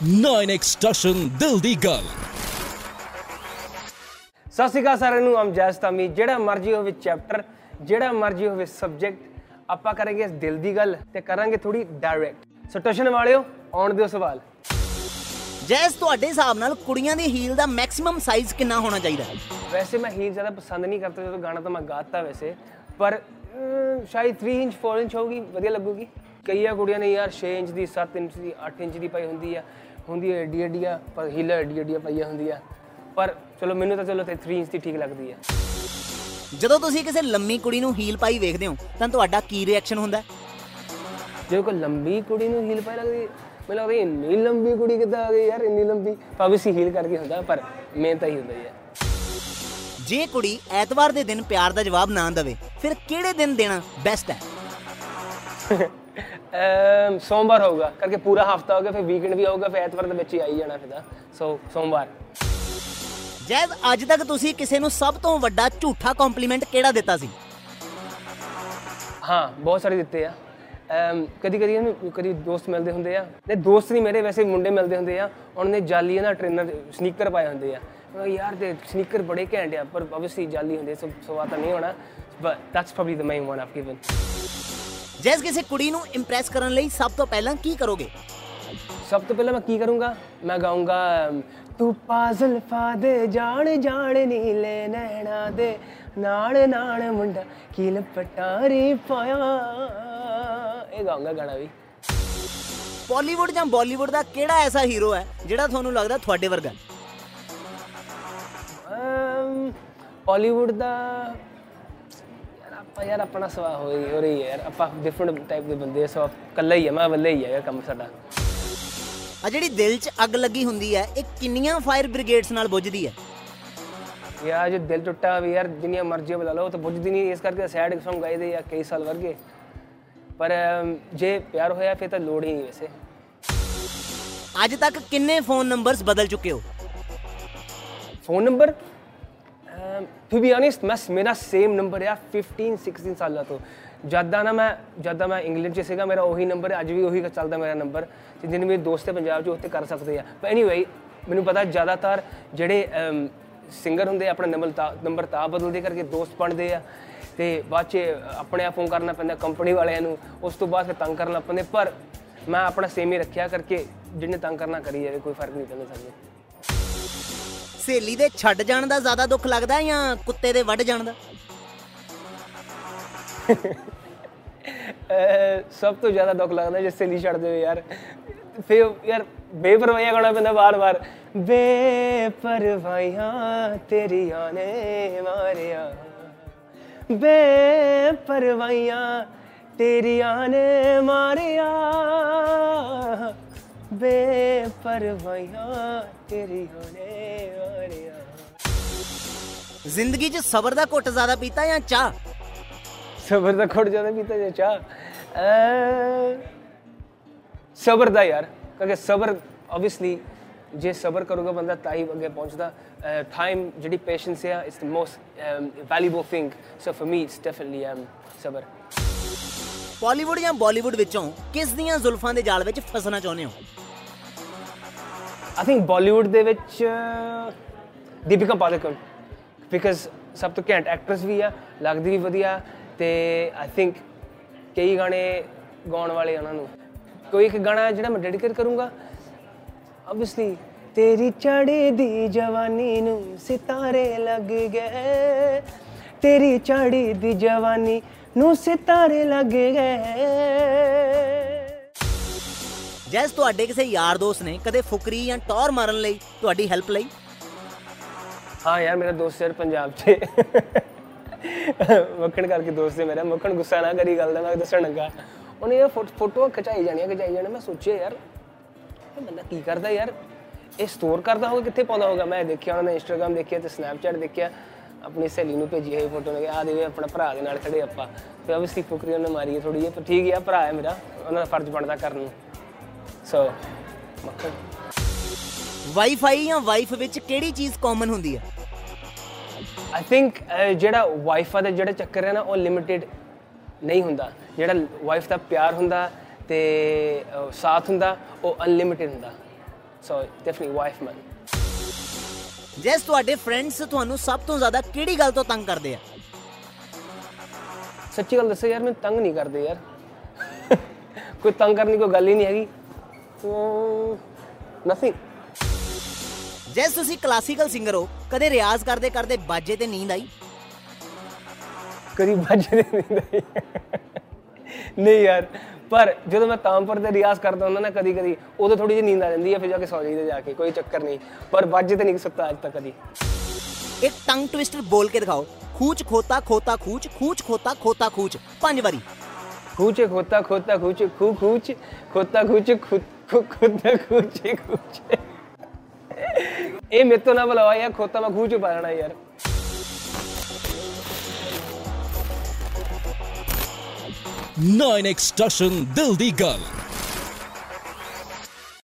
9 extraction ਦਿਲ ਦੀ ਗੱਲ ਸਤਿ ਸ਼੍ਰੀ ਅਕਾਲ ਸਾਰਿਆਂ ਨੂੰ ਆਮ ਜੈਸ ਤਾਮੀ। ਜਿਹੜਾ ਮਰਜ਼ੀ ਹੋਵੇ ਚੈਪਟਰ ਜਿਹੜਾ ਮਰਜ਼ੀ ਹੋਵੇ ਸਬਜੈਕਟ ਆਪਾਂ ਕਰਾਂਗੇ ਇਸ ਦਿਲ ਦੀ ਗੱਲ ਤੇ ਕਰਾਂਗੇ ਥੋੜੀ ਡਾਇਰੈਕਟ ਸੋ ਟਸ਼ਨ ਵਾਲਿਓ ਆਉਣ ਦਿਓ ਸਵਾਲ। ਜੈਸ ਤੁਹਾਡੇ ਹਿਸਾਬ ਨਾਲ ਕੁੜੀਆਂ ਦੀ ਹੀਲ ਦਾ ਮੈਕਸਿਮਮ ਸਾਈਜ਼ ਕਿੰਨਾ ਹੋਣਾ ਚਾਹੀਦਾ? ਹੈ ਵੈਸੇ ਮੈਂ ਹੀਲ ਜ਼ਿਆਦਾ ਪਸੰਦ ਨਹੀਂ ਕਰਦਾ ਜਦੋਂ ਗਾਣਾ ਤਾਂ ਮੈਂ ਗਾਤਾ ਵੈਸੇ। ਪਰ ਸ਼ਾਇਦ 3 ਇੰਚ 4 ਇੰਚ ਹੋਊਗੀ ਵਧੀਆ ਲੱਗੂਗੀ। ਕਈਆਂ ਕੁੜੀਆਂ ਨੇ ਯਾਰ 6 ਇੰਚ ਦੀ 7 ਇੰਚ ਦੀ 8 ਇੰਚ ਦੀ ਪਾਈ ਹੁੰਦੀ ਆ। ਹੁੰਦੀ ਹੈ ਏਡੀ ਏਡੀਆਂ ਪਰ ਹੀਲ ਏਡੀ ਏਡੀਆਂ ਪਾਈਆਂ ਹੁੰਦੀਆਂ। ਪਰ ਚਲੋ ਮੈਨੂੰ ਤਾਂ ਚਲੋ ਤੇ 3 ਇੰਚ ਦੀ ਠੀਕ ਲੱਗਦੀ ਆ। ਜਦੋਂ ਤੁਸੀਂ ਕਿਸੇ ਲੰਮੀ ਕੁੜੀ ਨੂੰ ਹੀਲ ਪਾਈ ਵੇਖਦੇ ਹੋ ਤਾਂ ਤੁਹਾਡਾ ਕੀ ਰਿਐਕਸ਼ਨ ਹੁੰਦਾ? ਜੇ ਕੋਈ ਲੰਬੀ ਕੁੜੀ ਨੂੰ ਹੀਲ ਪਾਈ ਲੱਗਦੀ ਮੈਨੂੰ ਲੱਗਦਾ ਇੰਨੀ ਲੰਬੀ ਕੁੜੀ ਕਿੱਦਾਂ ਆ ਗਈ ਯਾਰ ਇੰਨੀ ਲੰਬੀ। ਭਾਵੇਂ ਸੀ ਹੀਲ ਕਰਕੇ ਹੁੰਦਾ ਪਰ ਮਿਹਨਤ ਹੀ ਹੁੰਦਾ ਯਾਰ। ਜੇ ਕੁੜੀ ਐਤਵਾਰ ਦੇ ਦਿਨ ਪਿਆਰ ਦਾ ਜਵਾਬ ਨਾ ਦੇਵੇ ਫਿਰ ਕਿਹੜੇ ਦਿਨ ਦੇਣਾ ਬੈਸਟ ਹੈ? ਸੋਮਵਾਰ ਹੋਊਗਾ। ਕਰਕੇ ਪੂਰਾ ਹਫਤਾ ਹੋ ਗਿਆ ਫਿਰ ਵੀਕਐਂਡ ਵੀ ਆਊਗਾ ਫਿਰ ਐਤਵਾਰ ਦੇ ਵਿੱਚ ਹੀ ਆ ਹੀ ਜਾਣਾ ਫਿਰ ਤਾਂ। ਸੋ ਸੋਮਵਾਰ। ਜੈਸ ਅੱਜ ਤੱਕ ਤੁਸੀਂ ਕਿਸੇ ਨੂੰ ਸਭ ਤੋਂ ਵੱਡਾ ਝੂਠਾ ਕੰਪਲੀਮੈਂਟ ਕਿਹੜਾ ਦਿੱਤਾ ਸੀ? ਹਾਂ ਬਹੁਤ ਸਾਰੇ ਦਿੱਤੇ ਆ। ਕਦੀ ਕਦੀ ਇਹਨੂੰ ਕਦੀ ਦੋਸਤ ਮਿਲਦੇ ਹੁੰਦੇ ਆ। ਨੇ ਦੋਸਤ ਨਹੀਂ ਮੇਰੇ ਵੈਸੇ ਮੁੰਡੇ ਮਿਲਦੇ ਹੁੰਦੇ ਆ। ਉਹਨਾਂ ਨੇ ਜਾਲੀ ਨਾ ਟ੍ਰੇਨਰ ਸਨੀਕਰ ਪਾਏ ਹੁੰਦੇ ਆ। ਯਾਰ ਤੇ ਸਨੀਕਰ ਬੜੇ ਘੈਂਟ ਆ ਪਰ ਆਬਵੀਅਸਲੀ ਜਾਲੀ ਹੁੰਦੇ ਸੋ ਸਵਾਦ ਤਾਂ ਨਹੀਂ ਹੋਣਾ। But that's probably the main one of given ਜੈਸ ਕਿਸੇ ਕੁੜੀ ਨੂੰ ਇੰਪ੍ਰੈਸ ਕਰਨ ਲਈ ਸਭ ਤੋਂ ਪਹਿਲਾਂ ਕੀ ਕਰੋਗੇ ਸਭ ਤੋਂ ਪਹਿਲਾਂ ਮੈਂ ਕੀ ਕਰੂੰਗਾ ਮੈਂ ਗਾਉਂਗਾ ਤੂੰ ਪਾਜ਼ਲ ਫਾਦੇ ਜਾਣ ਜਾਣ ਨੀਲੇ ਨੈਣਾ ਦੇ ਨਾਲ ਨਾਲ ਮੁੰਡਾ ਕੀਲ ਪਟਾਰੀ ਪਾਇਆ ਇਹ ਗਾਉਂਗਾ ਗਾਣਾ ਵੀ ਬਾਲੀਵੁੱਡ ਜਾਂ ਬਾਲੀਵੁੱਡ ਦਾ ਕਿਹੜਾ ਐਸਾ ਹੀਰੋ ਹੈ ਜਿਹੜਾ ਤੁਹਾਨੂੰ ਲੱਗਦਾ ਤੁਹਾਡੇ ਵਰਗਾ ਹੈ? ਹਾਲੀਵੁੱਡ ਦਾ ਆਪਾਂ ਯਾਰ ਆਪਣਾ ਸਵਾ ਹੋ ਰਹੀ ਹੋ ਰਹੀ ਯਾਰ। ਆਪਾਂ ਡਿਫਰੈਂਟ ਟਾਈਪ ਦੇ ਬੰਦੇ ਆ ਸੋ ਇਕੱਲਾ ਹੀ ਆ ਮੈਂ ਇਕੱਲਾ ਹੀ ਆ ਕੰਮ ਸਾਡਾ। ਆ ਜਿਹੜੀ ਦਿਲ 'ਚ ਅੱਗ ਲੱਗੀ ਹੁੰਦੀ ਹੈ ਇਹ ਕਿੰਨੀਆਂ ਫਾਇਰ ਬ੍ਰਿਗੇਡਸ ਨਾਲ ਬੁਝਦੀ ਹੈ? ਯਾਰ ਜੇ ਦਿਲ ਟੁੱਟਾ ਵੀ ਯਾਰ ਜਿੰਨੀਆਂ ਮਰਜ਼ੀਆਂ ਬੁਲਾ ਲਓ ਤਾਂ ਬੁੱਝਦੀ ਨਹੀਂ ਇਸ ਕਰਕੇ ਸੈਡ Song ਗਾਈਦੇ ਆ ਕਈ ਸਾਲ ਵਰਗੇ। ਪਰ ਜੇ ਪਿਆਰ ਹੋਇਆ ਫਿਰ ਤਾਂ ਲੋੜ ਹੀ ਨਹੀਂ ਵੈਸੇ। ਅੱਜ ਤੱਕ ਕਿੰਨੇ ਫੋਨ ਨੰਬਰਸ ਬਦਲ ਚੁੱਕੇ ਹੋ? Phone number to be honest ਮੈਂ ਮੇਰਾ ਸੇਮ ਨੰਬਰ ਆ 15 16 ਸਾਲਾਂ ਤੋਂ। ਜਦਾਂ ਨਾ ਮੈਂ ਜਦਾਂ ਮੈਂ ਇੰਗਲੈਂਡ 'ਚ ਸੀਗਾ ਮੇਰਾ ਉਹੀ ਨੰਬਰ ਹੈ ਅੱਜ ਵੀ ਉਹੀ ਚੱਲਦਾ ਮੇਰਾ ਨੰਬਰ ਤੇ ਜਿੰਨੇ ਮੇਰੇ ਦੋਸਤ ਹੈ ਪੰਜਾਬ 'ਚ ਉੱਤੇ ਕਰ ਸਕਦੇ ਆ। ਪਰ ਐਨੀਵੇ ਮੈਨੂੰ ਪਤਾ ਜ਼ਿਆਦਾਤਰ ਜਿਹੜੇ ਸਿੰਗਰ ਹੁੰਦੇ ਆ, ਆਪਣਾ ਨੰਬਰ ਤਾਂ ਨੰਬਰ ਤਾਂ ਬਦਲਦੇ ਕਰਕੇ ਦੋਸਤ ਬਣਦੇ ਆ। ਤੇ ਬਾਅਦ 'ਚ ਆਪਣੇ ਆਪ ਫੋਨ ਕਰਨਾ ਪੈਂਦਾ ਕੰਪਨੀ ਵਾਲਿਆਂ ਨੂੰ। ਉਸ ਤੋਂ ਬਾਅਦ ਫਿਰ ਤੰਗ ਕਰਨਾ ਪੈਂਦੇ। ਪਰ ਮੈਂ ਆਪਣਾ ਸੇਮ ਹੀ ਰੱਖਿਆ ਕਰਕੇ ਜਿਹਨੇ ਤੰਗ ਕਰਨਾ ਕਰੀ ਜਾਵੇ ਕੋਈ ਫ਼ਰਕ ਨਹੀਂ ਪੈਂਦਾ ਸਾਨੂੰ। ਸਹੇਲੀ ਦੇ ਛੱਡ ਜਾਣ ਦਾ ਜ਼ਿਆਦਾ ਦੁੱਖ ਲੱਗਦਾ ਹੈ ਜਾਂ ਕੁੱਤੇ ਦੇ ਵੱਢ ਜਾਣ ਦਾ? ਅਹ ਸਭ ਤੋਂ ਜ਼ਿਆਦਾ ਦੁੱਖ ਲੱਗਦਾ ਜੇ ਸਹੇਲੀ ਛੱਡ ਦੇਵੇ ਯਾਰ। ਫੇ ਯਾਰ ਬੇਪਰਵਾਹੀਆਂ ਗਾਣਾ ਪੈਂਦਾ ਬਾਰ-ਬਾਰ ਬੇਪਰਵਾਹੀਆਂ ਤੇਰੀਆਂ ਨੇ ਮਾਰਿਆ। ਬੇਪਰਵਾਹੀਆਂ ਤੇਰੀਆਂ ਨੇ ਮਾਰਿਆ। ਬੇਪਰਵਾਹੀਆਂ ਤੇਰੀਆਂ ਨੇ ਮਾਰਿਆ। ਜ਼ਿੰਦਗੀ 'ਚ ਸਬਰ ਦਾ ਘੁੱਟ ਜ਼ਿਆਦਾ ਪੀਤਾ ਜਾਂ ਚਾਹ? ਸਬਰ ਦਾ ਖੁੱਟ ਜਾਂਦਾ ਪੀਤਾ ਜੇ ਚਾਹ? ਸਬਰ ਦਾ ਯਾਰ ਕਿਉਂਕਿ ਸਬਰ ਆਬਵੀਅਸਲੀ ਜੇ ਸਬਰ ਕਰੂਗਾ ਬੰਦਾ ਤਾਂ ਹੀ ਅੱਗੇ ਪਹੁੰਚਦਾ। ਟਾਈਮ ਜਿਹੜੀ ਪੇਸ਼ੈਂਸ ਹੈ it's the most valuable thing so for me it's definitely um ਸਬਰ। ਬਾਲੀਵੁੱਡ ਜਾਂ ਬਾਲੀਵੁੱਡ ਵਿੱਚੋਂ ਕਿਸ ਦੀਆਂ ਜ਼ੁਲਫਾਂ ਦੇ ਜਾਲ ਵਿੱਚ ਫਸਣਾ ਚਾਹੁੰਦੇ ਹੋ? ਆਈ ਥਿੰਕ ਬਾਲੀਵੁੱਡ ਦੇ ਵਿੱਚ ਦੀਪਿਕਾ ਪਾਦੂਕਨ ਬਿਕਾਜ਼ ਸਭ ਤੋਂ ਘੈਂਟ ਐਕਟਰਸ ਵੀ ਆ, ਲੱਗਦੀ ਵੀ ਵਧੀਆ, ਤੇ ਆਈ ਥਿੰਕ ਕਈ ਗਾਣੇ ਗਾਉਣ ਵਾਲੇ ਉਹਨਾਂ ਨੂੰ। ਕੋਈ ਇੱਕ ਗਾਣਾ ਜਿਹੜਾ ਮੈਂ ਡੈਡੀਕੇਟ ਕਰੂੰਗਾ ਆਬਵੀਅਸਲੀ ਤੇਰੀ ਚੜੀ ਦੀ ਜਵਾਨੀ ਨੂੰ ਸਿਤਾਰੇ ਲੱਗ ਗਏ। ਤੇਰੀ ਚੜੀ ਦੀ ਜਵਾਨੀ ਨੂੰ ਸਿਤਾਰੇ ਲੱਗ ਗਏ। ਜੈਸ ਤੁਹਾਡੇ ਕਿਸੇ ਯਾਰ ਦੋਸਤ ਨੇ ਕਦੇ ਫੁਕਰੀ ਜਾਂ ਟੌਰ ਮਾਰਨ ਲਈ ਤੁਹਾਡੀ ਹੈਲਪ ਲਈ ਹਾਂ ਯਾਰ, ਮੇਰਾ ਦੋਸਤ ਯਾਰ ਪੰਜਾਬ 'ਚ ਮੱਖਣ ਕਰਕੇ ਦੋਸਤ ਹੈ ਮੇਰਾ। ਮੱਖਣ ਗੁੱਸਾ ਨਾ ਕਰੀ ਗੱਲ ਦਾ, ਮੈਂ ਦੱਸਣ ਲੱਗਾ। ਉਹਨੇ ਇਹ ਫੋਟੋ ਖਿਚਾਈ ਜਾਣੀਆਂ, ਖਿਚਾਈ ਜਾਣੇ ਮੈਂ ਸੋਚਿਆ ਯਾਰ, ਇਹ ਬੰਦਾ ਕੀ ਕਰਦਾ ਯਾਰ? ਇਹ ਸਟੋਰ ਕਰਦਾ ਹੋਗਾ ਕਿੱਥੇ ਪਾਉਂਦਾ ਹੋਗਾ ਮੈਂ ਦੇਖਿਆ, ਉਹਨਾਂ ਨੇ ਇੰਸਟਾਗ੍ਰam ਦੇਖਿਆ ਤੇ ਸਨੈਪਚੈਟ ਦੇਖਿਆ। ਆਪਣੀ ਸਹੇਲੀ ਨੂੰ ਭੇਜੀ ਹੈ ਫੋਟੋ ਨੇ ਆ ਦੇ ਆਪਣਾ ਭਰਾ ਦੇ ਨਾਲ ਖੜੇ ਆਪਾਂ। ਤੇ ਆਬਵੀਅਸਲੀ ਫੁਕਰੀ ਉਹਨੇ ਮਾਰੀ ਹੈ ਥੋੜੀ ਜਿਹੀ। ਪਰ ਠੀਕ ਹੈ ਭਰਾ ਹੈ ਮੇਰਾ। ਉਹਨਾਂ ਦਾ ਫਰਜ਼ ਬਣਦਾ ਕਰਨ ਨੂੰ। ਸੋ ਮੱਖਣ ਵਾਈਫਾਈ ਜਾਂ ਵਾਈਫ ਵਿੱਚ ਕਿਹੜੀ ਚੀਜ਼ ਕਾਮਨ ਹੁੰਦੀ ਹੈ? ਆਈ ਥਿੰਕ ਜਿਹੜਾ ਵਾਈਫ ਦਾ ਜਿਹੜਾ ਚੱਕਰ ਹੈ ਨਾ ਉਹ ਲਿਮਿਟਿਡ ਨਹੀਂ ਹੁੰਦਾ। ਜਿਹੜਾ ਵਾਈਫ ਦਾ ਪਿਆਰ ਹੁੰਦਾ ਤੇ ਸਾਥ ਹੁੰਦਾ ਉਹ ਅਨਲਿਮਿਟਿਡ ਹੁੰਦਾ। ਸੋ ਡੈਫੀਨਿਟਲੀ ਵਾਈਫ ਮੈਨ ਜੈਸ ਤੁਹਾਡੇ ਫਰੈਂਡਸ ਤੁਹਾਨੂੰ ਸਭ ਤੋਂ ਜ਼ਿਆਦਾ ਕਿਹੜੀ ਗੱਲ ਤੋਂ ਤੰਗ ਕਰਦੇ ਆ? ਸੱਚੀ ਗੱਲ ਦੱਸੇ ਯਾਰ ਮੈਨੂੰ ਤੰਗ ਨਹੀਂ ਕਰਦੇ ਯਾਰ। ਕੋਈ ਤੰਗ ਕਰਨ ਦੀ ਕੋਈ ਗੱਲ ਹੀ ਨਹੀਂ ਹੈਗੀ। ਨਥਿੰਗ ਜੈਸ ਤੁਸੀਂ ਕਲਾਸੀਕਲ ਸਿੰਗਰ ਹੋ ਕਦੇ ਰਿਆਜ਼ ਕਰਦੇ ਕਰਦੇ ਬਾਜੇ ਤੇ ਨੀਂਦ ਆਈ? ਕਦੀ ਬਾਜੇ ਦੇ ਨਹੀਂ ਨਹੀਂ ਯਾਰ ਪਰ ਜਦੋਂ ਮੈਂ ਤਾਮਪੁਰ ਤੇ ਰਿਆਜ਼ ਕਰਦਾ ਹੁੰਦਾ ਨਾ ਕਦੀ ਕਦੀ ਉਦੋਂ ਥੋੜੀ ਜਿਹੀ ਨੀਂਦ ਆ ਜਾਂਦੀ ਹੈ ਫਿਰ ਜਾ ਕੇ ਸੌ ਜਾਈਦਾ ਜਾ ਕੇ ਕੋਈ ਚੱਕਰ ਨਹੀਂ। ਪਰ ਬਾਜੇ ਤੇ ਨਹੀਂ ਸੁੱਤਾ ਅੱਜ ਤੱਕ ਕਦੀ। ਇੱਕ ਟੰਗ ਟਵਿਸਟਰ ਬੋਲ ਕੇ ਦਿਖਾਓ। ਖੂਚ ਖੋਤਾ ਖੋਤਾ ਖੂਚ ਖੂਚ ਖੋਤਾ ਖੋਤਾ ਖੂਚ। ਪੰਜ ਵਾਰੀ। ਖੂਚੇ ਖੋਤਾ ਖੋਤਾ ਖੂਚ ਖੂ ਖੂਚ ਖੋਤਾ ਖੂਚ ਖੁ ਖੁ- ਖੋਤਾ ਖੂਚੇ ਖੂਚੇ। ਇਹ ਮੇਰੇ ਤੋਂ ਨਾ ਬੁਲਾਵਾ ਯਾਰ ਖੋਤਾ ਮੈਂ ਖੂਚ ਪਾ ਲੈਣਾ ਯਾਰ। ਨਾਈਨ ਐਕਸਟ੍ਰੈਸ਼ਨ ਦਿਲ ਦੀ ਗੱਲ